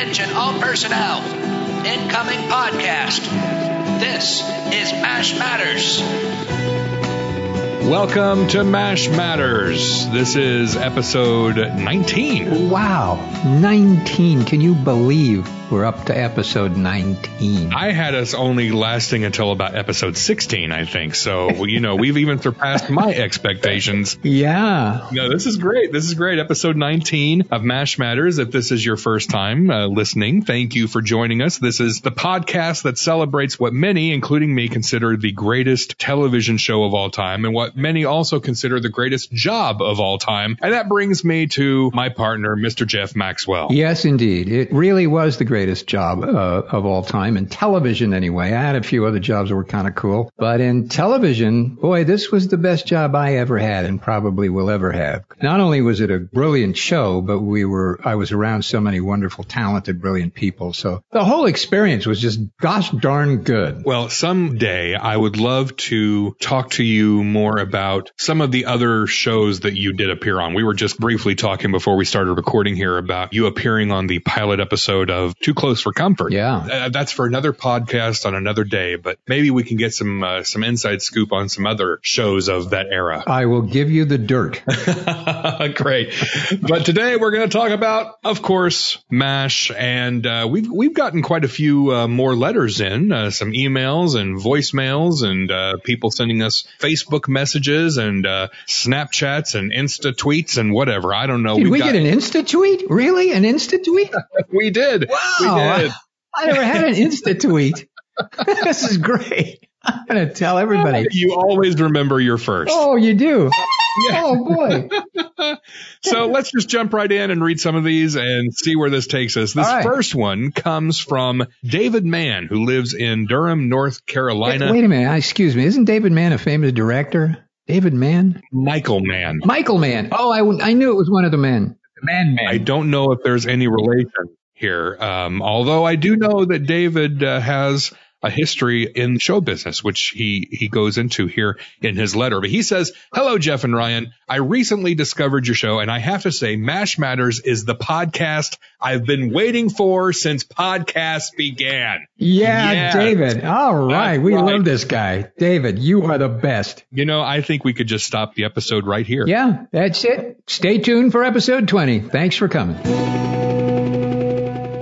Attention all personnel. Incoming podcast. This is MASH Matters. Welcome to MASH Matters. This is episode 19. Wow, 19. Can you believe we're up to episode 19? I had us only lasting until about episode 16, I think. So, you know, we've even surpassed my expectations. Yeah. No, this is great. This is great. Episode 19 of MASH Matters. If this is your first time uh, listening, thank you for joining us. This is the podcast that celebrates what many, including me, consider the greatest television show of all time and what many also consider the greatest job of all time. And that brings me to my partner, Mr. Jeff Maxwell. Yes, indeed. It really was the greatest job uh, of all time in television, anyway. I had a few other jobs that were kind of cool, but in television, boy, this was the best job I ever had and probably will ever have. Not only was it a brilliant show, but we were, I was around so many wonderful, talented, brilliant people. So the whole experience was just gosh darn good. Well, someday I would love to talk to you more about some of the other shows that you did appear on. We were just briefly talking before we started recording here about you appearing on the pilot episode of Too Close for Comfort. Yeah. Uh, that's for another podcast on another day, but maybe we can get some uh, some inside scoop on some other shows of that era. I will give you the dirt. Great. But today we're going to talk about, of course, MASH, and uh, we've we've gotten quite a few uh, more letters in, uh, some emails and voicemails, and uh, people sending us Facebook messages and uh, Snapchats and Insta tweets and whatever. I don't know. Did We've we got- get an Insta tweet? Really? An Insta tweet? We did. Wow. We did. I never had an Insta tweet. this is great. I'm going to tell everybody. You always remember your first. Oh, you do? Oh, boy. So let's just jump right in and read some of these and see where this takes us. This All right. first one comes from David Mann, who lives in Durham, North Carolina. Wait a minute. Excuse me. Isn't David Mann a famous director? David Mann? Michael Mann. Michael Mann. Oh, I, I knew it was one of the men. The Man I don't know if there's any relation here. Um, although I do know that David uh, has a history in show business, which he, he goes into here in his letter. But he says, Hello, Jeff and Ryan. I recently discovered your show and I have to say MASH Matters is the podcast I've been waiting for since podcasts began. Yeah, Yeah. David. All right. That's we right. love this guy. David, you are the best. You know, I think we could just stop the episode right here. Yeah, that's it. Stay tuned for episode 20. Thanks for coming.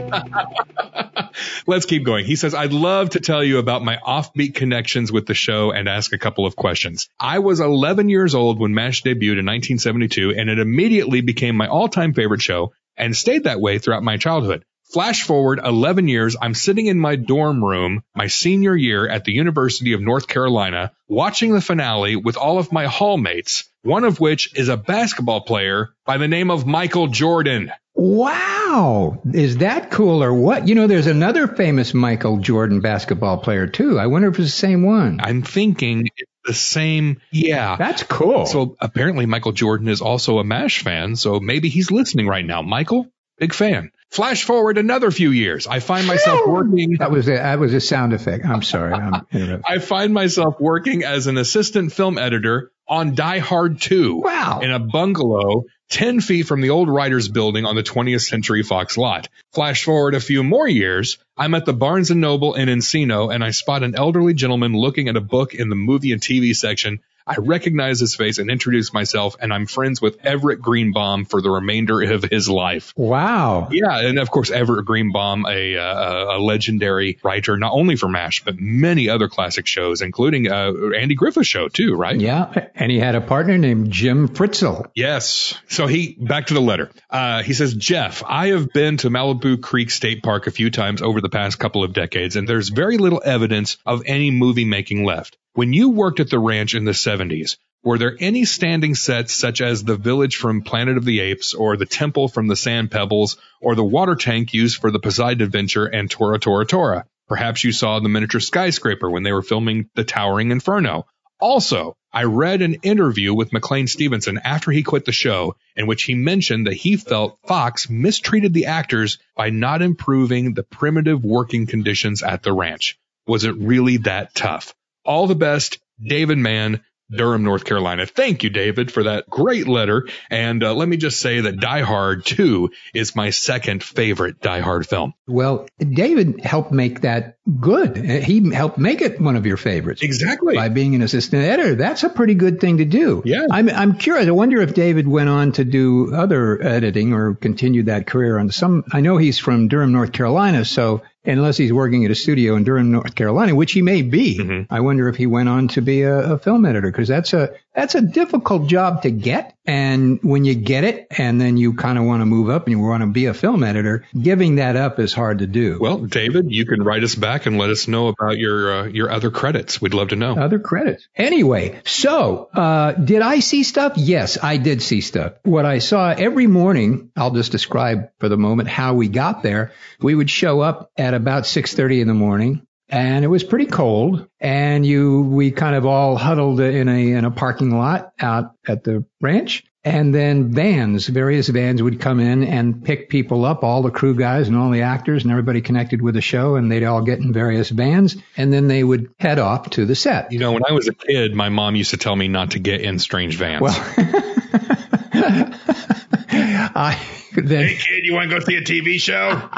Let's keep going. He says, I'd love to tell you about my offbeat connections with the show and ask a couple of questions. I was 11 years old when MASH debuted in 1972 and it immediately became my all-time favorite show and stayed that way throughout my childhood. Flash forward 11 years, I'm sitting in my dorm room, my senior year at the University of North Carolina, watching the finale with all of my hallmates, one of which is a basketball player by the name of Michael Jordan. Wow. Is that cool or what? You know, there's another famous Michael Jordan basketball player too. I wonder if it's the same one. I'm thinking it's the same. Yeah. That's cool. So apparently Michael Jordan is also a MASH fan, so maybe he's listening right now. Michael, big fan. Flash forward another few years. I find myself working that was a, that was a sound effect. I'm sorry. I'm interrupting. I find myself working as an assistant film editor on Die Hard 2 Wow. in a bungalow 10 feet from the old writers building on the 20th Century Fox lot. Flash forward a few more years, I'm at the Barnes & Noble in Encino and I spot an elderly gentleman looking at a book in the movie and TV section. I recognize his face and introduce myself and I'm friends with Everett Greenbaum for the remainder of his life. Wow. Yeah, and of course Everett Greenbaum, a uh, a legendary writer, not only for MASH but many other classic shows, including uh, Andy Griffith show too, right? Yeah. And he had a partner named Jim Fritzell. Yes. So he back to the letter. Uh, he says, Jeff, I have been to Malibu Creek State Park a few times over the past couple of decades, and there's very little evidence of any movie making left. When you worked at the ranch in the 70s, were there any standing sets such as the village from Planet of the Apes or the temple from the Sand Pebbles or the water tank used for the Poseidon Adventure and Tora Tora Tora? Perhaps you saw the miniature skyscraper when they were filming The Towering Inferno. Also, I read an interview with McLean Stevenson after he quit the show in which he mentioned that he felt Fox mistreated the actors by not improving the primitive working conditions at the ranch. Was it really that tough? All the best, David Mann, Durham, North Carolina. Thank you, David, for that great letter. And uh, let me just say that Die Hard 2 is my second favorite Die Hard film. Well, David helped make that good. He helped make it one of your favorites. Exactly. By being an assistant editor. That's a pretty good thing to do. Yeah. I'm, I'm curious. I wonder if David went on to do other editing or continued that career on some, I know he's from Durham, North Carolina. So unless he's working at a studio in Durham, North Carolina, which he may be. Mm-hmm. I wonder if he went on to be a, a film editor because that's a that's a difficult job to get. And when you get it, and then you kind of want to move up and you want to be a film editor, giving that up is hard to do. Well, David, you can write us back and let us know about your uh, your other credits. We'd love to know other credits. Anyway, so uh, did I see stuff? Yes, I did see stuff. What I saw every morning, I'll just describe for the moment how we got there. We would show up at about 6:30 in the morning and it was pretty cold. And you we kind of all huddled in a in a parking lot out at the ranch. And then vans various vans would come in and pick people up all the crew guys and all the actors and everybody connected with the show. And they'd all get in various vans. And then they would head off to the set. You know when i was a kid my mom used to tell me not to get in strange vans. Well I, then, hey kid you want to go see a tv show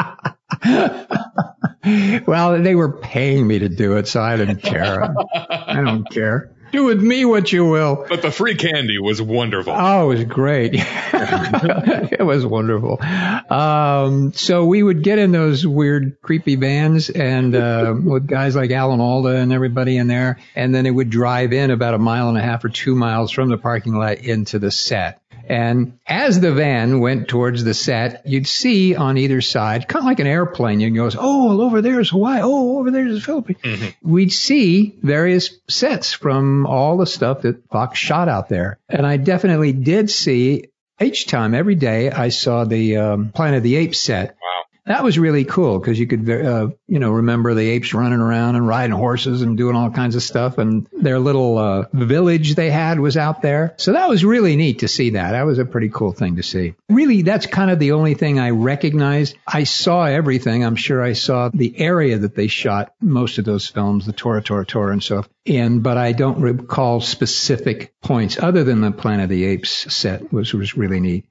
well, they were paying me to do it, so I didn't care. I don't care. Do with me what you will. But the free candy was wonderful. Oh, it was great. it was wonderful. Um, so we would get in those weird, creepy vans and, uh, with guys like Alan Alda and everybody in there. And then it would drive in about a mile and a half or two miles from the parking lot into the set. And as the van went towards the set, you'd see on either side, kind of like an airplane, you go, oh, over there's Hawaii. Oh, over there's the Philippines. Mm-hmm. We'd see various sets from all the stuff that Fox shot out there. And I definitely did see each time, every day, I saw the um, Planet of the Apes set. Wow that was really cool because you could, uh, you know, remember the apes running around and riding horses and doing all kinds of stuff. And their little uh, village they had was out there. So that was really neat to see that. That was a pretty cool thing to see. Really, that's kind of the only thing I recognized. I saw everything. I'm sure I saw the area that they shot most of those films, the Tora, Tora, Tora and stuff in, but I don't recall specific points other than the Planet of the Apes set was, was really neat.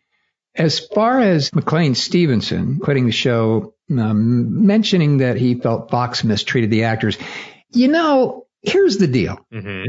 As far as McLean Stevenson quitting the show, um, mentioning that he felt Fox mistreated the actors, you know, here's the deal. Mm-hmm.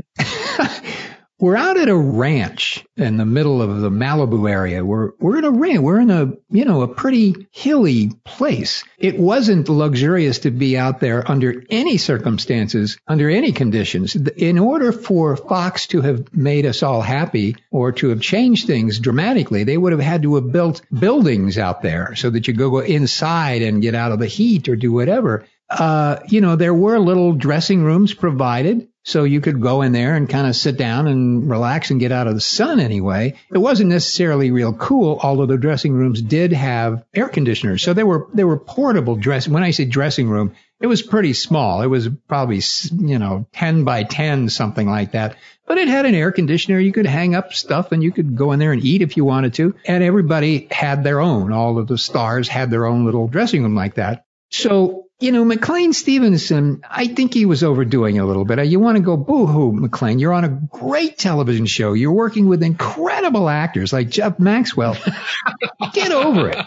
we're out at a ranch in the middle of the Malibu area. We're we're in a ranch. We're in a you know a pretty hilly place. It wasn't luxurious to be out there under any circumstances, under any conditions. In order for Fox to have made us all happy or to have changed things dramatically, they would have had to have built buildings out there so that you go go inside and get out of the heat or do whatever. Uh, you know, there were little dressing rooms provided. So you could go in there and kind of sit down and relax and get out of the sun anyway. It wasn't necessarily real cool, although the dressing rooms did have air conditioners. So they were, they were portable dress. When I say dressing room, it was pretty small. It was probably, you know, 10 by 10, something like that. But it had an air conditioner. You could hang up stuff and you could go in there and eat if you wanted to. And everybody had their own. All of the stars had their own little dressing room like that. So you know, McLean Stevenson, I think he was overdoing a little bit. You want to go boo-hoo, McLean. You're on a great television show. You're working with incredible actors like Jeff Maxwell. Get over it.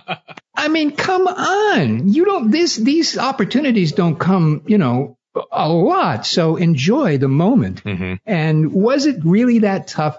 I mean, come on. You don't, this, these opportunities don't come, you know, a lot. So enjoy the moment. Mm-hmm. And was it really that tough?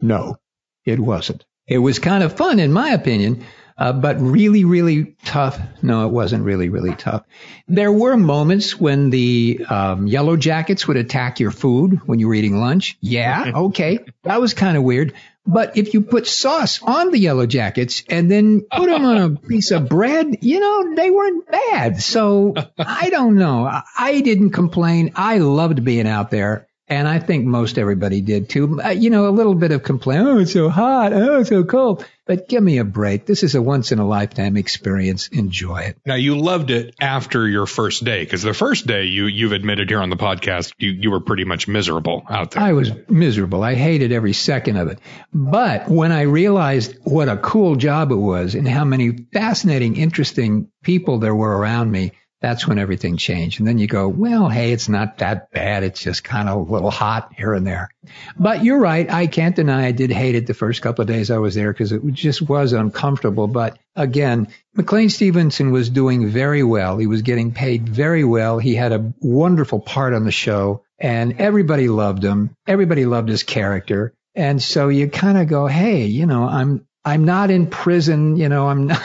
No, it wasn't. It was kind of fun, in my opinion. Uh, but really, really tough. No, it wasn't really, really tough. There were moments when the um, yellow jackets would attack your food when you were eating lunch. Yeah, okay, that was kind of weird. But if you put sauce on the yellow jackets and then put them on a piece of bread, you know, they weren't bad. So I don't know. I didn't complain. I loved being out there. And I think most everybody did too. Uh, you know, a little bit of complaint. Oh, it's so hot. Oh, it's so cold. But give me a break. This is a once in a lifetime experience. Enjoy it. Now you loved it after your first day because the first day you you've admitted here on the podcast you you were pretty much miserable out there. I was miserable. I hated every second of it. But when I realized what a cool job it was and how many fascinating, interesting people there were around me, that's when everything changed. And then you go, well, hey, it's not that bad. It's just kind of a little hot here and there. But you're right. I can't deny I did hate it the first couple of days I was there because it just was uncomfortable. But again, McLean Stevenson was doing very well. He was getting paid very well. He had a wonderful part on the show and everybody loved him. Everybody loved his character. And so you kind of go, hey, you know, I'm I'm not in prison, you know, I'm not,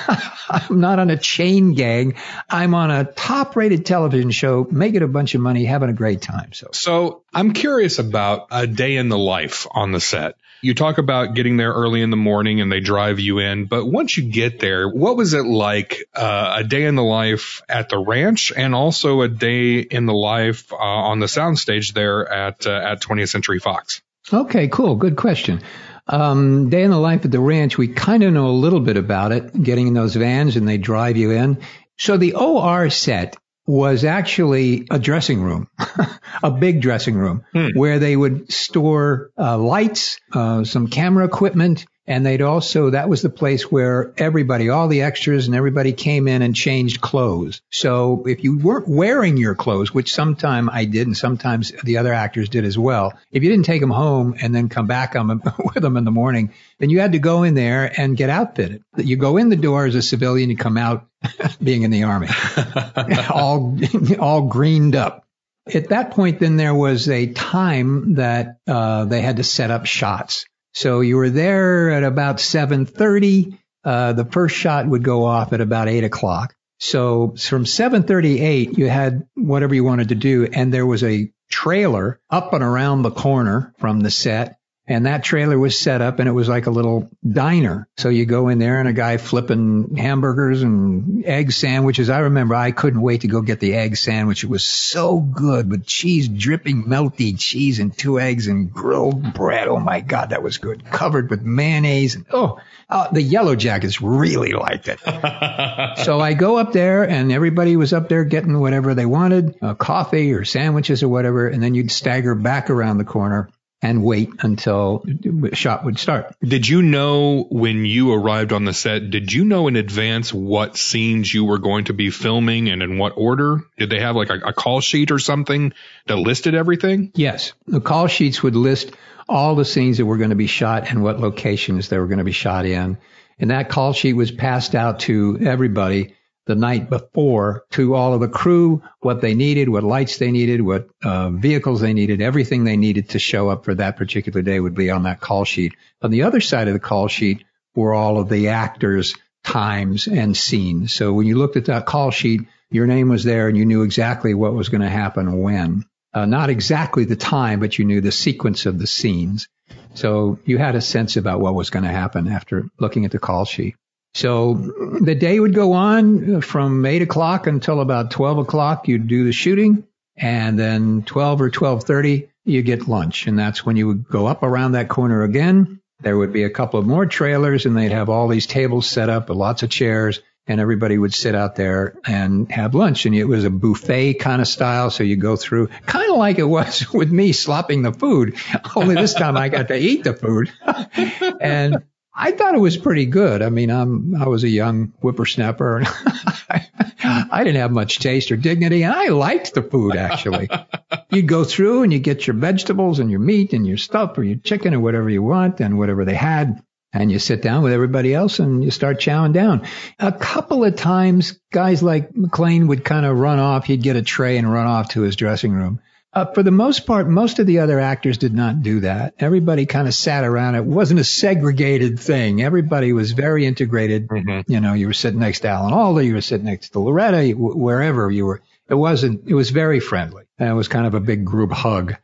I'm not on a chain gang. I'm on a top rated television show, making a bunch of money, having a great time. So, so I'm curious about a day in the life on the set. You talk about getting there early in the morning and they drive you in, but once you get there, what was it like uh, a day in the life at the ranch and also a day in the life uh, on the soundstage there at uh, at 20th Century Fox? Okay, cool. Good question. Um, day in the life at the ranch, we kind of know a little bit about it, getting in those vans and they drive you in. So the OR set was actually a dressing room, a big dressing room hmm. where they would store uh, lights, uh, some camera equipment, and they'd also, that was the place where everybody, all the extras and everybody came in and changed clothes. So if you weren't wearing your clothes, which sometime I did and sometimes the other actors did as well, if you didn't take them home and then come back them, with them in the morning, then you had to go in there and get outfitted. You go in the door as a civilian, you come out being in the army, all, all greened up. At that point, then there was a time that uh, they had to set up shots. So you were there at about 7:30. Uh, the first shot would go off at about eight o'clock. So from 7:38, you had whatever you wanted to do, and there was a trailer up and around the corner from the set and that trailer was set up and it was like a little diner. So you go in there and a guy flipping hamburgers and egg sandwiches. I remember I couldn't wait to go get the egg sandwich. It was so good with cheese dripping melty cheese and two eggs and grilled bread. Oh my God, that was good. Covered with mayonnaise. And, oh, uh, the yellow jackets really liked it. so I go up there and everybody was up there getting whatever they wanted, uh, coffee or sandwiches or whatever. And then you'd stagger back around the corner and wait until the shot would start. Did you know when you arrived on the set, did you know in advance what scenes you were going to be filming and in what order? Did they have like a, a call sheet or something that listed everything? Yes. The call sheets would list all the scenes that were going to be shot and what locations they were going to be shot in. And that call sheet was passed out to everybody the night before to all of the crew what they needed, what lights they needed, what uh, vehicles they needed, everything they needed to show up for that particular day would be on that call sheet. On the other side of the call sheet were all of the actors' times and scenes. So when you looked at that call sheet, your name was there and you knew exactly what was going to happen when. Uh, not exactly the time, but you knew the sequence of the scenes. So you had a sense about what was going to happen after looking at the call sheet. So the day would go on from eight o'clock until about 12 o'clock. You'd do the shooting and then 12 or 1230, you get lunch. And that's when you would go up around that corner again. There would be a couple of more trailers and they'd have all these tables set up with lots of chairs and everybody would sit out there and have lunch. And it was a buffet kind of style. So you go through kind of like it was with me slopping the food. Only this time I got to eat the food. and I thought it was pretty good. I mean, I'm I was a young whippersnapper, and I didn't have much taste or dignity, and I liked the food actually. You'd go through and you get your vegetables and your meat and your stuff or your chicken or whatever you want and whatever they had, and you sit down with everybody else and you start chowing down. A couple of times, guys like McLean would kind of run off. He'd get a tray and run off to his dressing room. Uh, for the most part, most of the other actors did not do that. Everybody kind of sat around. It wasn't a segregated thing. Everybody was very integrated. Mm-hmm. You know, you were sitting next to Alan Alda, you were sitting next to Loretta, wherever you were. It wasn't, it was very friendly. And it was kind of a big group hug.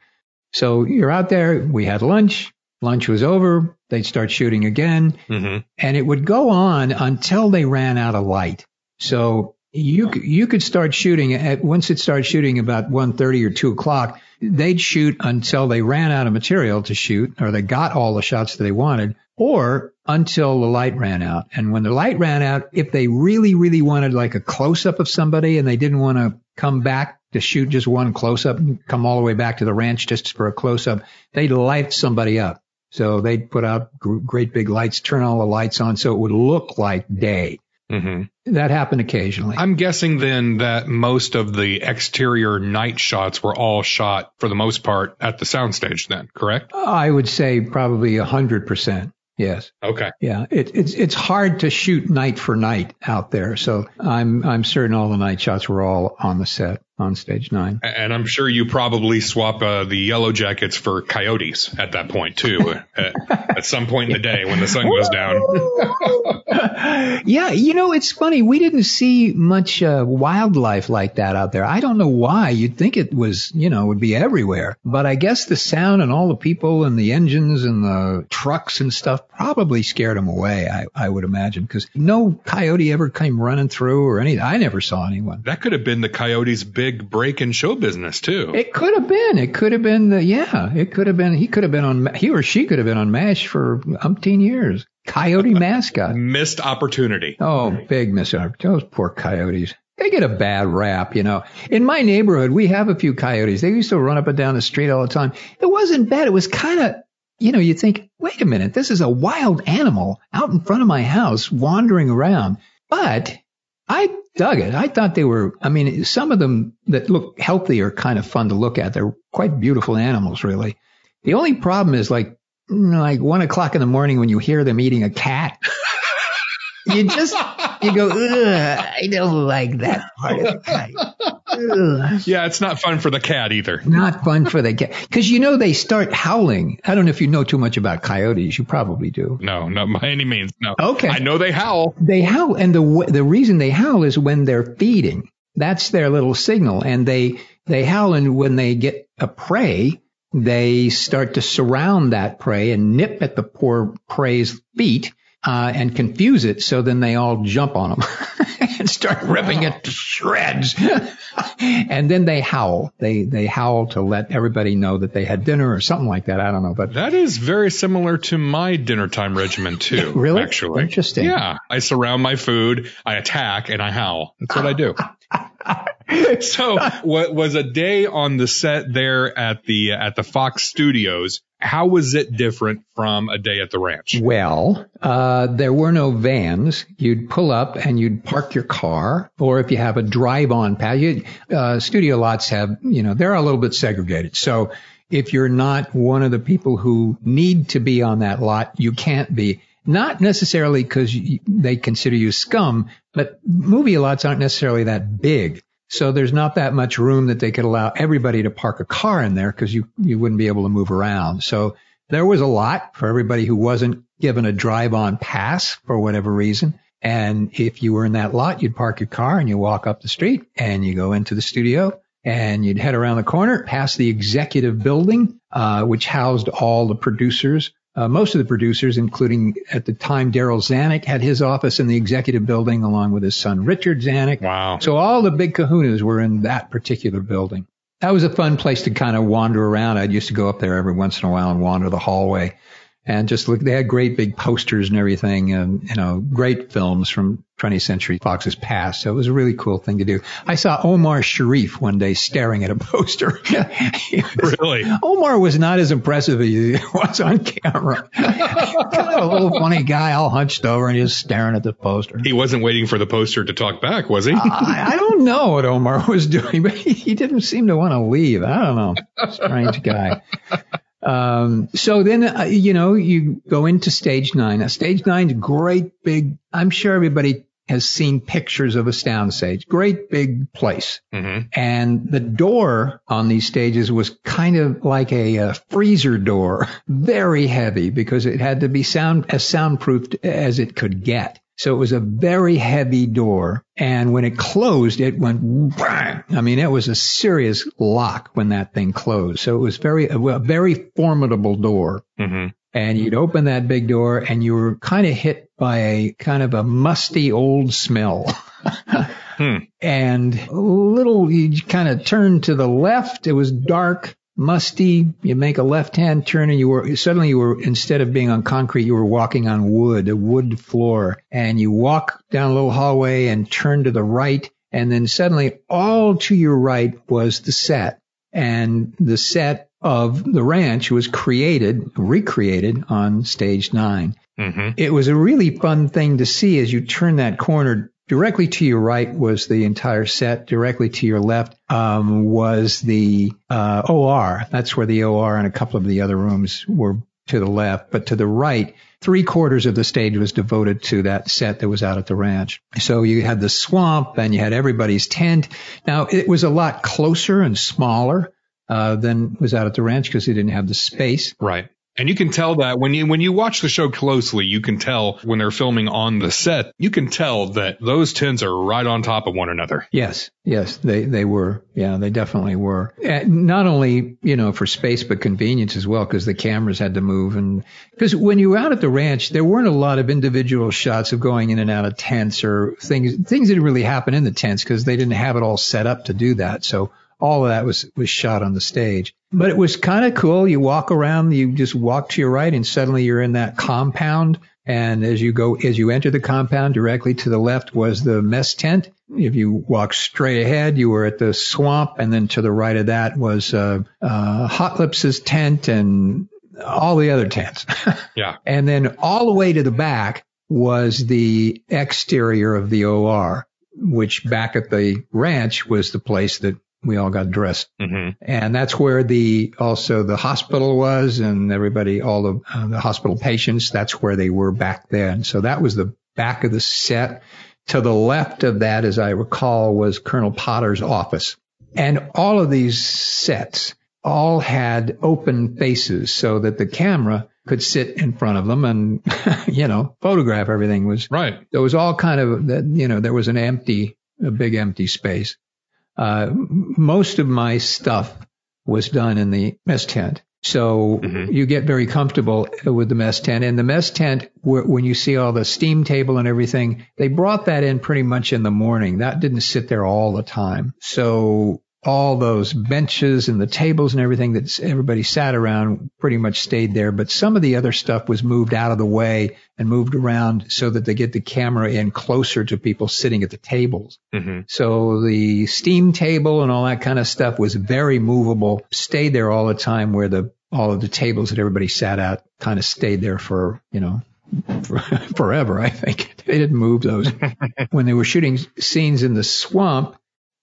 So you're out there. We had lunch. Lunch was over. They'd start shooting again. Mm-hmm. And it would go on until they ran out of light. So you you could start shooting at once it started shooting about 1.30 or 2 o'clock they'd shoot until they ran out of material to shoot or they got all the shots that they wanted or until the light ran out. And when the light ran out if they really really wanted like a close up of somebody and they didn't want to come back to shoot just one close up and come all the way back to the ranch just for a close up they'd light somebody up. So they'd put out great big lights turn all the lights on so it would look like day Mm-hmm. That happened occasionally. I'm guessing then that most of the exterior night shots were all shot for the most part at the soundstage then, correct? I would say probably a hundred percent. Yes. Okay. Yeah. It, it's it's hard to shoot night for night out there. So I'm I'm certain all the night shots were all on the set on stage nine. And I'm sure you probably swap uh, the yellow jackets for coyotes at that point too. at, at some point in the day when the sun goes down. yeah, you know it's funny. We didn't see much uh, wildlife like that out there. I don't know why. You'd think it was, you know, would be everywhere. But I guess the sound and all the people and the engines and the trucks and stuff probably scared them away. I, I would imagine because no coyote ever came running through or anything. I never saw anyone. That could have been the coyote's big break in show business too. It could have been. It could have been the yeah. It could have been. He could have been on. He or she could have been on Mash for umpteen years. Coyote mascot. Missed opportunity. Oh, big missed opportunity. Those poor coyotes. They get a bad rap, you know. In my neighborhood, we have a few coyotes. They used to run up and down the street all the time. It wasn't bad. It was kind of, you know, you think, wait a minute, this is a wild animal out in front of my house wandering around. But I dug it. I thought they were, I mean, some of them that look healthy are kind of fun to look at. They're quite beautiful animals, really. The only problem is like, like one o'clock in the morning when you hear them eating a cat. you just, you go, Ugh, I don't like that part of the kite. Yeah, it's not fun for the cat either. Not fun for the cat. Cause you know, they start howling. I don't know if you know too much about coyotes. You probably do. No, not by any means. No. Okay. I know they howl. They howl, and the the reason they howl is when they're feeding. That's their little signal, and they they howl, and when they get a prey, they start to surround that prey and nip at the poor prey's feet uh, and confuse it. So then they all jump on them and start ripping it to shreds. and then they howl. They they howl to let everybody know that they had dinner or something like that. I don't know, but That is very similar to my dinner time regimen too. Really? Actually. Interesting. Yeah. I surround my food, I attack, and I howl. That's what I do. so what was a day on the set there at the at the Fox Studios? How was it different from a day at the ranch? Well, uh, there were no vans. You'd pull up and you'd park your car, or if you have a drive-on pad, you, uh, studio lots have, you know, they're a little bit segregated. So if you're not one of the people who need to be on that lot, you can't be. Not necessarily because they consider you scum, but movie lots aren't necessarily that big. So there's not that much room that they could allow everybody to park a car in there because you, you wouldn't be able to move around. So there was a lot for everybody who wasn't given a drive on pass for whatever reason. And if you were in that lot, you'd park your car and you walk up the street and you go into the studio and you'd head around the corner past the executive building, uh, which housed all the producers. Uh, most of the producers, including at the time Darryl Zanuck, had his office in the executive building along with his son Richard Zanuck. Wow. So all the big kahunas were in that particular building. That was a fun place to kind of wander around. I used to go up there every once in a while and wander the hallway and just look. They had great big posters and everything, and you know, great films from 20th Century Fox's past. So it was a really cool thing to do. I saw Omar Sharif one day staring at a poster. Really? Omar was not as impressive as he was on camera. kind of a little funny guy, all hunched over and just staring at the poster. He wasn't waiting for the poster to talk back, was he? I, I don't know what Omar was doing, but he, he didn't seem to want to leave. I don't know. Strange guy. Um, so then, uh, you know, you go into stage nine. Now, stage nine's great big, I'm sure everybody has seen pictures of a sound stage. Great big place. hmm And the door on these stages was kind of like a, uh freezer door, very heavy because it had to be sound as soundproofed as it could get. So it was a very heavy door. And when it closed, it went, bang. I mean, it was a serious lock when that thing closed. So it was very, a very formidable door hmm and you'd open that big door and you were kind of hit by a kind of a musty old smell. Hmm. And a little, you kind of turned to the left. It was dark, musty. You make a left hand turn and you were, suddenly you were, instead of being on concrete, you were walking on wood, a wood floor. And you walk down a little hallway and turn to the right. And then suddenly all to your right was the set. And the set of the ranch was created, recreated on stage 9 Mm-hmm. It was a really fun thing to see as you turn that corner. Directly to your right was the entire set. Directly to your left um, was the uh, OR. That's where the OR and a couple of the other rooms were to the left. But to the right, three quarters of the stage was devoted to that set that was out at the ranch. So you had the swamp and you had everybody's tent. Now it was a lot closer and smaller uh, than was out at the ranch because they didn't have the space. Right. And you can tell that when you when you watch the show closely, you can tell when they're filming on the set, you can tell that those tents are right on top of one another. Yes, yes, they they were. Yeah, they definitely were. And not only you know for space, but convenience as well, because the cameras had to move. And because when you were out at the ranch, there weren't a lot of individual shots of going in and out of tents or things. Things didn't really happen in the tents because they didn't have it all set up to do that. So all of that was was shot on the stage. But it was kind of cool. You walk around, you just walk to your right, and suddenly you're in that compound. And as you go, as you enter the compound, directly to the left was the mess tent. If you walk straight ahead, you were at the swamp, and then to the right of that was uh, uh, Hot Lips's tent and all the other tents. Yeah. and then all the way to the back was the exterior of the OR, which back at the ranch was the place that we all got dressed. Mm-hmm. And that's where the, also the hospital was and everybody, all the, uh, the hospital patients, that's where they were back then. So that was the back of the set. To the left of that, as I recall, was Colonel Potter's office. And all of these sets all had open faces so that the camera could sit in front of them and, you know, photograph everything was Right. there was all kind of that you know there was an empty a big empty space most of my stuff was done in the mess tent. So Mhm. you get very comfortable with the mess tent. And the mess tent when you see all the steam table and everything they brought that in pretty much in the morning. That didn't sit there all the time. So all those benches and the tables and everything that everybody sat around pretty much stayed there. But some of the other stuff was moved out of the way and moved around so that they get the camera in closer to people sitting at the tables. Mm-hmm. So the steam table and all that kind of stuff was very movable, stayed there all the time where the, all of the tables that everybody sat at kind of stayed there for, you know, for, forever, I think. They didn't move those. when they were shooting scenes in the swamp,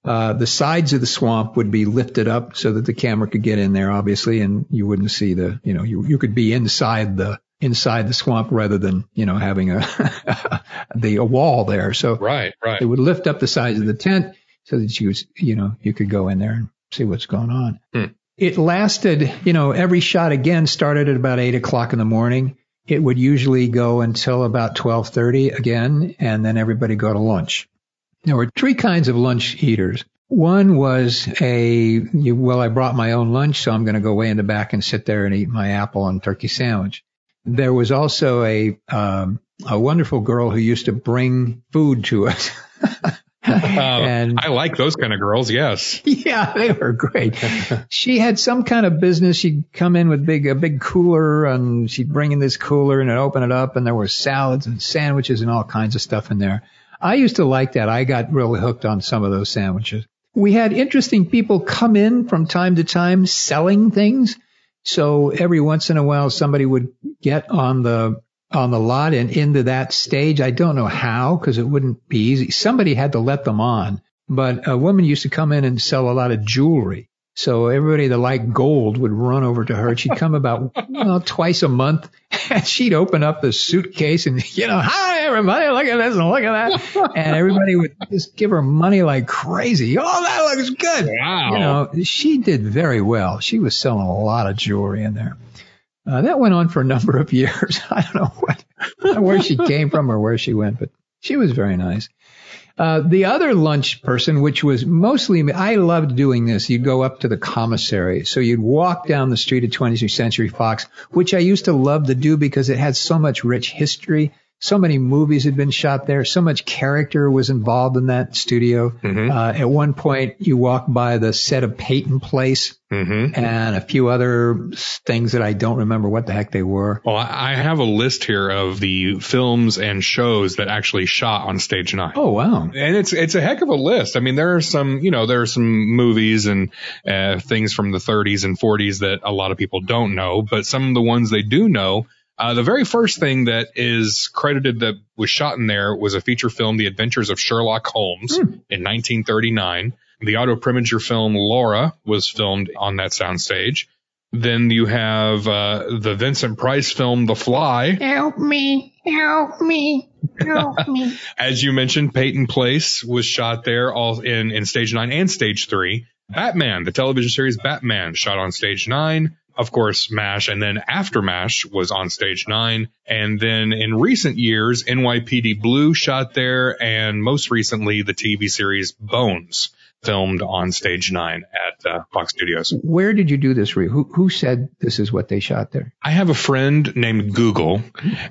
uh, the sides of the swamp would be lifted up so that the camera could get in there, obviously, and you wouldn't see the, you know, you, you could be inside the, inside the swamp rather than, you know, having a, the, a wall there. So Right. Right. it would lift up the sides of the tent so that you, was- you know, you could go in there and see what's going on. Hmm. It lasted, you know, every shot again started at about eight o'clock in the morning. It would usually go until about 1230 again, and then everybody go to lunch. There were three kinds of lunch eaters. One was a, you, well, I brought my own lunch, so I'm going to go way in the back and sit there and eat my apple and turkey sandwich. There was also a, um, a wonderful girl who used to bring food to us. and I like those kind of girls. Yes. yeah, they were great. she had some kind of business. She'd come in with big a big cooler, and she'd bring in this cooler and I'd open it up, and there were salads and sandwiches and all kinds of stuff in there. I used to like that. I got really hooked on some of those sandwiches. We had interesting people come in from time to time selling things. So every once in a while, somebody would get on the on the lot and into that stage. I don't know how because it wouldn't be easy. Somebody had to let them on. But a woman used to come in and sell a lot of jewelry. So everybody that liked gold would run over to her. She'd come about well, twice a month and she'd open up the suitcase and, you know, hi everybody, look at this and look at that. And everybody would just give her money like crazy. Oh, that looks good. Wow. You know, she did very well. She was selling a lot of jewelry in there. Uh, that went on for a number of years. I don't know what, where she came from or where she went, but she was very nice. Uh, the other lunch person, which was mostly, I loved doing this. You'd go up to the commissary. So you'd walk down the street of 20th Century Fox, which I used to love to do because it had so much rich history. So many movies had been shot there. So much character was involved in that studio. Mhm. Uh, at one point, you walk by the set of Peyton Place hmm and a few other things that I don't remember what the heck they were. Well, I I have a list here of the films and shows that actually shot on stage nine. Oh wow! And it's it's a heck of a list. I mean, there are some you know there are some movies and uh, things from the 30s and 40s that a lot of people don't know, but some of the ones they do know. Uh, the very first thing that is credited that was shot in there was a feature film, The Adventures of Sherlock Holmes, in 1939. The Otto Preminger film Laura was filmed on that soundstage. Then you have uh, the Vincent Price film The Fly. Help me, help me, help me. As you mentioned, Peyton Place was shot there all in, in stage nine and stage three. Batman, the television series Batman, shot on stage nine. Of course, MASH, and then after MASH was on stage nine. And then in recent years, NYPD Blue shot there, and most recently, the TV series Bones filmed on stage nine at uh, Fox Studios. Where did you do this? Ree? Who who said this is what they shot there? I have a friend named Google,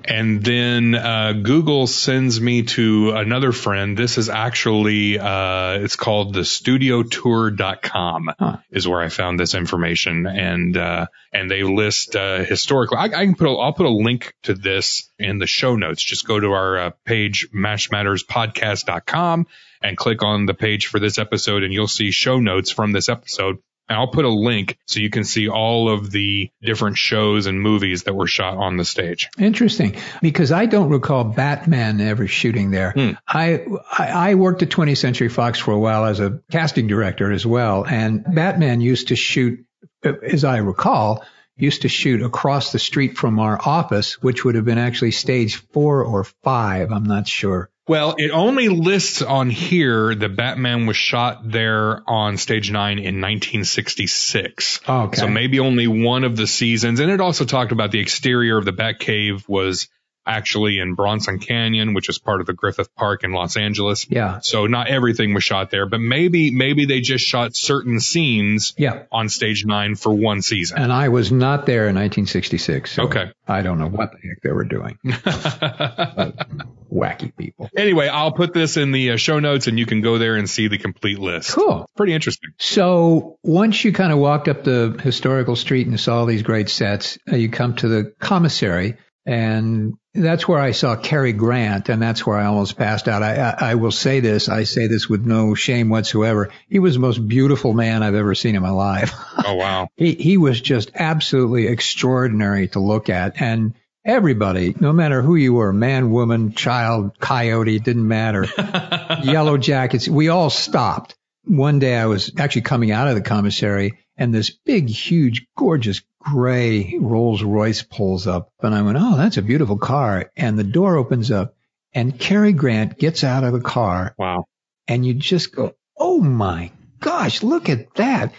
and then uh, Google sends me to another friend. This is actually uh, it's called the studiotour.com Huh. is where I found this information, and uh, and they list uh, historically. I, I can put a, I'll put a link to this in the show notes. Just go to our uh, page mashmatterspodcast.com and click on the page for this episode, and you'll see show notes from this episode. And I'll put a link so you can see all of the different shows and movies that were shot on the stage. Interesting, because I don't recall Batman ever shooting there. Hmm. I, I I worked at 20th Century Fox for a while as a casting director as well, and Batman used to shoot, as I recall, used to shoot across the street from our office, which would have been actually stage four or five. I'm not sure. Well, it only lists on here that Batman was shot there on stage nine in 1966. Okay. So maybe only one of the seasons. And it also talked about the exterior of the Batcave was actually in Bronson Canyon, which is part of the Griffith Park in Los Angeles. Yeah. So not everything was shot there, but maybe, maybe they just shot certain scenes Yeah. on stage nine for one season. And I was not there in 1966. So Okay. I don't know what the heck they were doing. Wacky people. anyway, I'll put this in the uh, show notes and you can go there and see the complete list. Cool. Pretty interesting. So once you kind of walked up the historical street and saw all these great sets, uh, you come to the commissary, and that's where I saw Cary Grant, and that's where I almost passed out. I, I, I will say this, I say this with no shame whatsoever. He was the most beautiful man I've ever seen in my life. Oh, wow. he he was just absolutely extraordinary to look at, and everybody, no matter who you were, man, woman, child, coyote, didn't matter yellow jackets. We all stopped. One day I was actually coming out of the commissary and this big, huge, gorgeous gray Rolls Royce pulls up and I went, Oh, that's a beautiful car. And the door opens up and Cary Grant gets out of the car Wow. and you just go, Oh my gosh, look at that.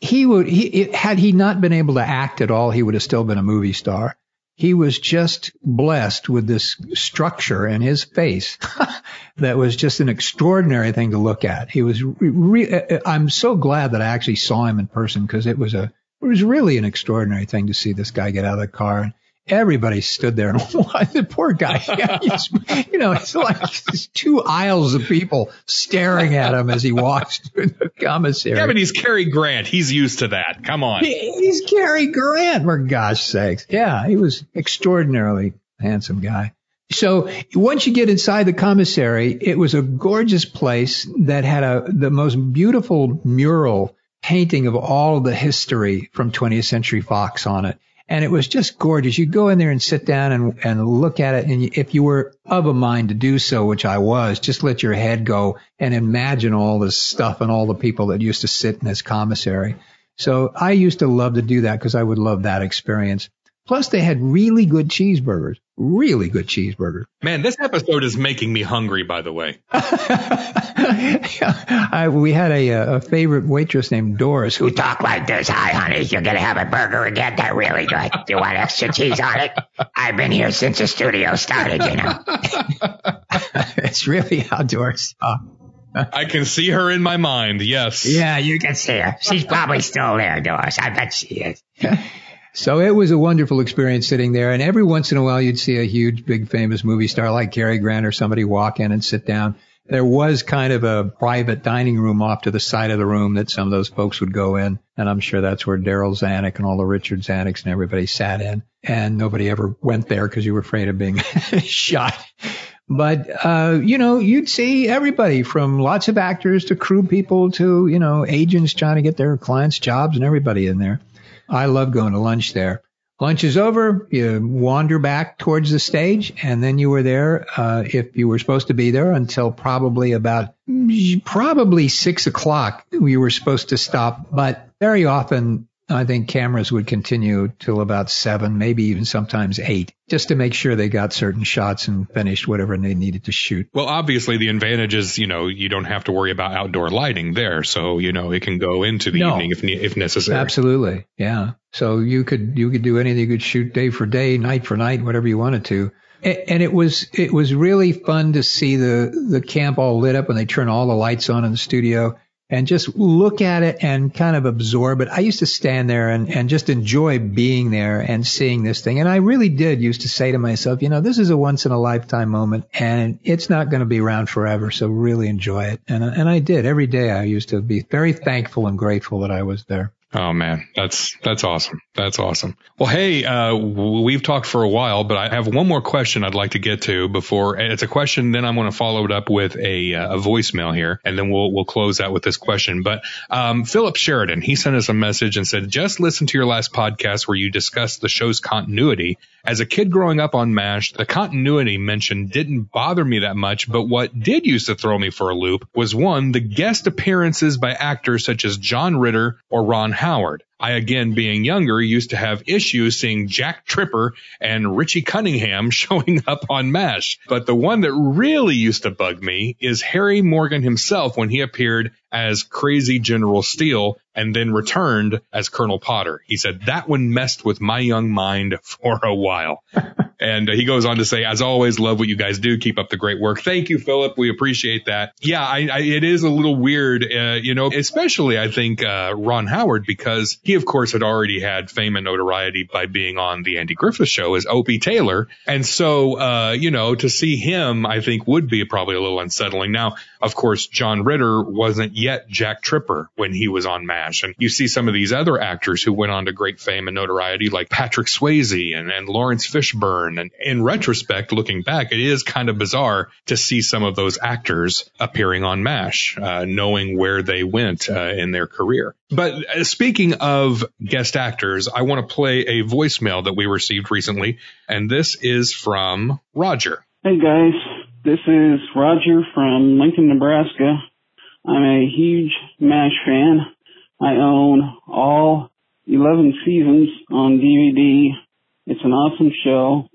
He would, he, it, had he not been able to act at all, he would have still been a movie star. He was just blessed with this structure in his face that was just an extraordinary thing to look at. He was, re- re- I'm so glad that I actually saw him in person because it was a, it was really an extraordinary thing to see this guy get out of the car and everybody stood there and watched the poor guy. You know, it's like there's two aisles of people staring at him as he walks through the commissary. Yeah, but he's Cary Grant. He's used to that. Come on. He- He's Cary Grant, for gosh sakes. Yeah, he was extraordinarily handsome guy. So once you get inside the commissary, it was a gorgeous place that had a the most beautiful mural painting of all the history from 20th Century Fox on it. And it was just gorgeous. You go in there and sit down and, and look at it. And if you were of a mind to do so, which I was, just let your head go and imagine all this stuff and all the people that used to sit in this commissary. So I used to love to do that because I would love that experience. Plus they had really good cheeseburgers, really good cheeseburgers. Man, this episode is making me hungry, by the way. I, we had a, a favorite waitress named Doris who talked like this. Hi, honey. You're going to have a burger again. They're really good. Do you want extra cheese on it? I've been here since the studio started, you know. it's really how Doris talked. I can see her in my mind. Yes. Yeah, you can see her. She's probably still there, Doris. I bet she is. So it was a wonderful experience sitting there. And every once in a while, you'd see a huge, big, famous movie star like Cary Grant or somebody walk in and sit down. There was kind of a private dining room off to the side of the room that some of those folks would go in. And I'm sure that's where Darryl Zanuck and all the Richard Zanucks and everybody sat in. And nobody ever went there because you were afraid of being shot. But, uh, you know, you'd see everybody from lots of actors to crew people to, you know, agents trying to get their clients jobs and everybody in there. I love going to lunch there. Lunch is over, you wander back towards the stage, and then you were there, uh, if you were supposed to be there until probably about, probably six o'clock. We were supposed to stop, but very often I think cameras would continue till about seven, maybe even sometimes eight, just to make sure they got certain shots and finished whatever they needed to shoot. Well, obviously the advantage is, you know, you don't have to worry about outdoor lighting there. So, you know, it can go into the No. evening if, if necessary. Absolutely. Yeah. So you could, you could do anything. You could shoot day for day, night for night, whatever you wanted to. And it was, it was really fun to see the, the camp all lit up when they turn all the lights on in the studio and just look at it and kind of absorb it. I used to stand there and, and just enjoy being there and seeing this thing. And I really did used to say to myself, you know, this is a once in a lifetime moment and it's not going to be around forever. So really enjoy it. And, and I did every day. I used to be very thankful and grateful that I was there. Oh man, that's that's awesome. That's awesome. Well, hey, uh, we've talked for a while, but I have one more question I'd like to get to before. It's a question. Then I'm going to follow it up with a uh, a voicemail here, and then we'll we'll close out with this question. But um, Philip Sheridan, he sent us a message and said, just listen to your last podcast where you discussed the show's continuity. As a kid growing up on MASH, the continuity mention didn't bother me that much, but what did used to throw me for a loop was one, the guest appearances by actors such as John Ritter or Ron Howard. I, again, being younger, used to have issues seeing Jack Tripper and Richie Cunningham showing up on MASH. But the one that really used to bug me is Harry Morgan himself when he appeared as crazy General Steele and then returned as Colonel Potter. He said that one messed with my young mind for a while. And uh, he goes on to say, as always, love what you guys do. Keep up the great work. Thank you, Philip. We appreciate that. Yeah, I, I, it is a little weird, uh, you know, especially I think uh, Ron Howard because he, of course, had already had fame and notoriety by being on the Andy Griffith Show as Opie Taylor, and so uh, you know to see him, I think would be probably a little unsettling. Now, of course, John Ritter wasn't yet Jack Tripper when he was on MASH, and you see some of these other actors who went on to great fame and notoriety, like Patrick Swayze and, and Laurence Fishburne. And in retrospect, looking back, it is kind of bizarre to see some of those actors appearing on MASH, uh, knowing where they went uh, in their career. But uh, speaking of guest actors, I want to play a voicemail that we received recently, and this is from Roger. Hey guys, this is Roger from Lincoln, Nebraska. I'm a huge MASH fan. I own all 11 seasons on DVD. It's an awesome show.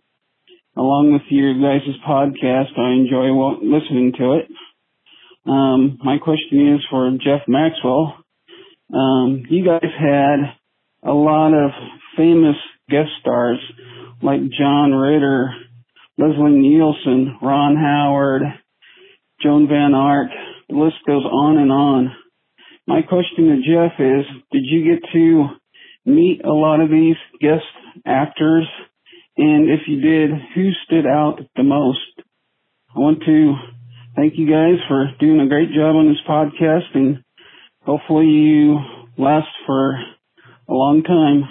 Along with your guys' podcast, I enjoy listening to it. Um, my question is for Jeff Maxwell. Um, you guys had a lot of famous guest stars like John Ritter, Leslie Nielsen, Ron Howard, Joan Van Ark. The list goes on and on. My question to Jeff is, did you get to meet a lot of these guest actors? And if you did, who stood out the most? I want to thank you guys for doing a great job on this podcast and hopefully you last for a long time.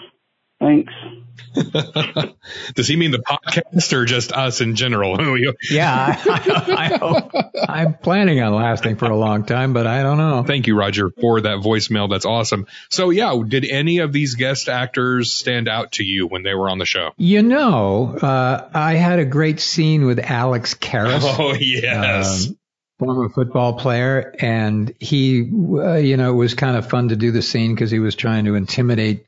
Thanks. Does he mean the podcast or just us in general? Yeah, I, I, I hope. I'm planning on lasting for a long time, but I don't know. Thank you, Roger, for that voicemail. That's awesome. So, yeah, did any of these guest actors stand out to you when they were on the show? You know, uh, I had a great scene with Alex Karras. Oh, yes. um, former football player, and he, uh, you know, it was kind of fun to do the scene because he was trying to intimidate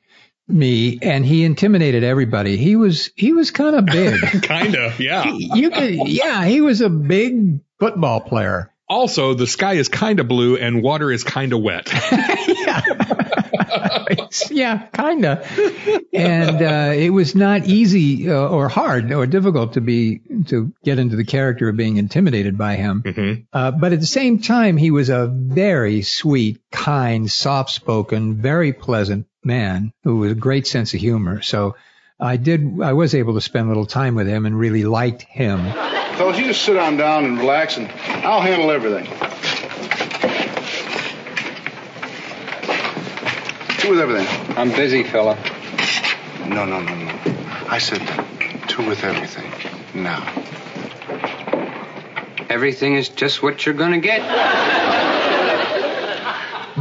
me, and he intimidated everybody. He was he was kind of big. kind of, yeah. you could, yeah, he was a big football player. Also, the sky is kind of blue and water is kind of wet. yeah, kinda. And uh, it was not easy uh, or hard or difficult to be to get into the character of being intimidated by him. Mhm. Uh, but at the same time, he was a very sweet, kind, soft-spoken, very pleasant man who was a great sense of humor. So I did, I was able to spend a little time with him and really liked him. Fellas, you just sit on down and relax, and I'll handle everything. Two with everything. I'm busy, fella. No, no, no, no. I said two with everything. Now. Everything is just what you're gonna get.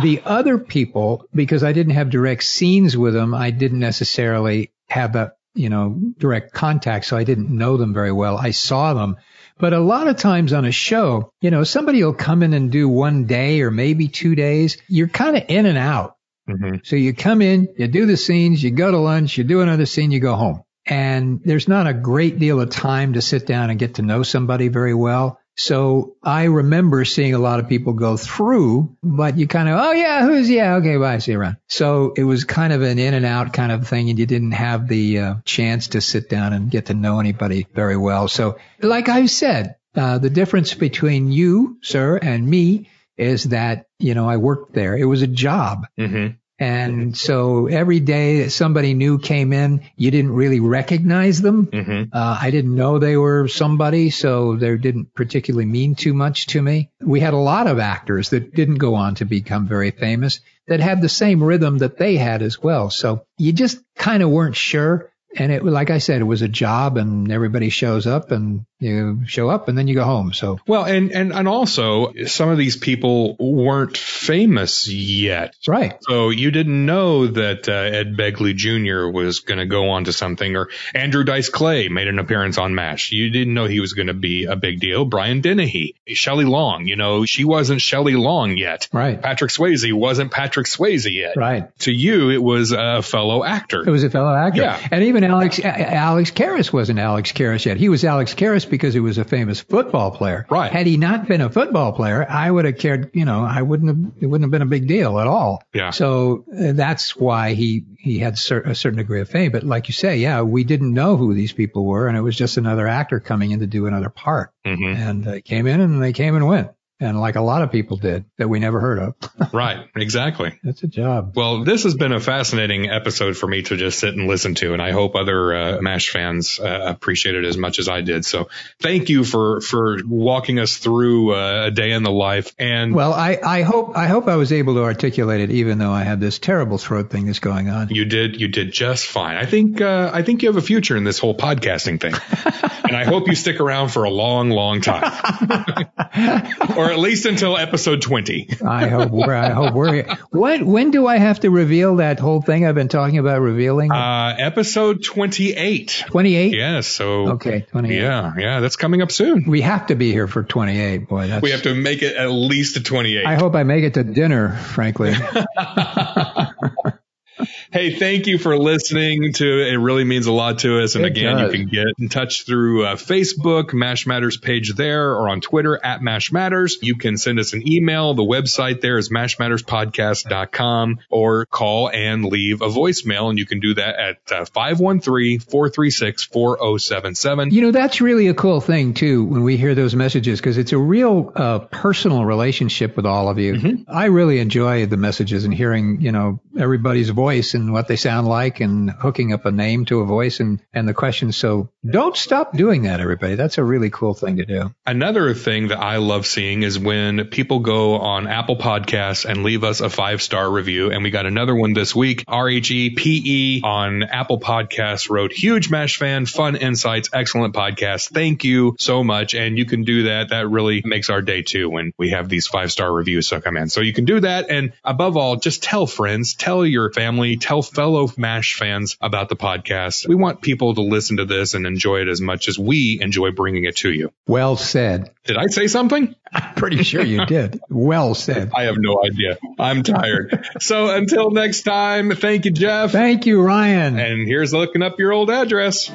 The other people, because I didn't have direct scenes with them, I didn't necessarily have that, you know, direct contact, so I didn't know them very well. I saw them. But a lot of times on a show, you know, somebody will come in and do one day or maybe two days. You're kind of in and out. Mm-hmm. So you come in, you do the scenes, you go to lunch, you do another scene, you go home. And there's not a great deal of time to sit down and get to know somebody very well. So I remember seeing a lot of people go through, but you kind of, oh yeah, who's, yeah, okay, bye, see you around. So it was kind of an in and out kind of thing and you didn't have the uh, chance to sit down and get to know anybody very well. So like I said, uh, the difference between you, sir, and me is that, you know, I worked there. It was a job. Mm-hmm. And so every day that somebody new came in, you didn't really recognize them. Mm-hmm. Uh, I didn't know they were somebody, so they didn't particularly mean too much to me. We had a lot of actors that didn't go on to become very famous that had the same rhythm that they had as well. So you just kind of weren't sure. And it, like I said, it was a job and everybody shows up and you show up and then you go home. So Well, and, and, and also some of these people weren't famous yet. right. So you didn't know that uh, Ed Begley Jr. was going to go on to something, or Andrew Dice Clay made an appearance on MASH. You didn't know he was going to be a big deal. Brian Dennehy, Shelley Long, you know, she wasn't Shelley Long yet. Right. Patrick Swayze wasn't Patrick Swayze yet. Right. To you, it was a fellow actor. It was a fellow actor. Yeah. And even Alex Alex Karras wasn't Alex Karras yet. He was Alex Karras because he was a famous football player. Right. Had he not been a football player, I would have cared, you know, I wouldn't have it wouldn't have been a big deal at all. Yeah. So uh, that's why he he had cer- a certain degree of fame, but like you say, yeah, we didn't know who these people were and it was just another actor coming in to do another part. Mhm. And they came in and they came and went. And like a lot of people did that we never heard of. Right. Exactly. That's a job. Well, this has been a fascinating episode for me to just sit and listen to, and I hope other uh, MASH fans uh, appreciate it as much as I did. So, thank you for for walking us through uh, a day in the life. And Well, I, I hope I hope I was able to articulate it, even though I have this terrible throat thing that's going on. you did you did just fine. I think uh, I think you have a future in this whole podcasting thing, and I hope you stick around for a long, long time, or at least until episode twenty. I hope we're I hope we're here. When when do I have to reveal that whole thing I've been talking about revealing? Uh, episode twenty eight. Twenty eight. Yes. So Okay, twenty eight. Yeah, yeah, that's coming up soon. We have to be here for twenty eight. Boy, that's. We have to make it at least to 28. I hope I make it to dinner. Frankly, Hey, thank you for listening to it. Really means a lot to us. And It again, does. you can get in touch through uh, Facebook, Mash Matters page there, or on Twitter at Mash Matters. You can send us an email. The website there is mashmatterspodcast.com or call and leave a voicemail. And you can do that at uh, 513-436-4077. you know that's really a cool thing too when we hear those messages because it's a real uh, personal relationship with all of you. Mm-hmm. I really enjoy the messages and hearing you know everybody's voice and what they sound like and hooking up a name to a voice and and the questions. So don't stop doing that, everybody. That's a really cool thing to do. Another thing that I love seeing is when people go on Apple Podcasts and leave us a five star review. And we got another one this week. REGPE on Apple Podcasts wrote, huge MASH fan, fun insights, excellent podcast. Thank you so much. And you can do that. That really makes our day too when we have these five star reviews so come in. So you can do that. And above all, just tell friends, tell your family, tell fellow MASH fans about the podcast. We want people to listen to this and enjoy it as much as we enjoy bringing it to you. Well said. Did I say something? I'm pretty sure you did. Well said. I have no idea. I'm tired. so until next time, thank you, Jeff. Thank you, Ryan. And here's looking up your old address.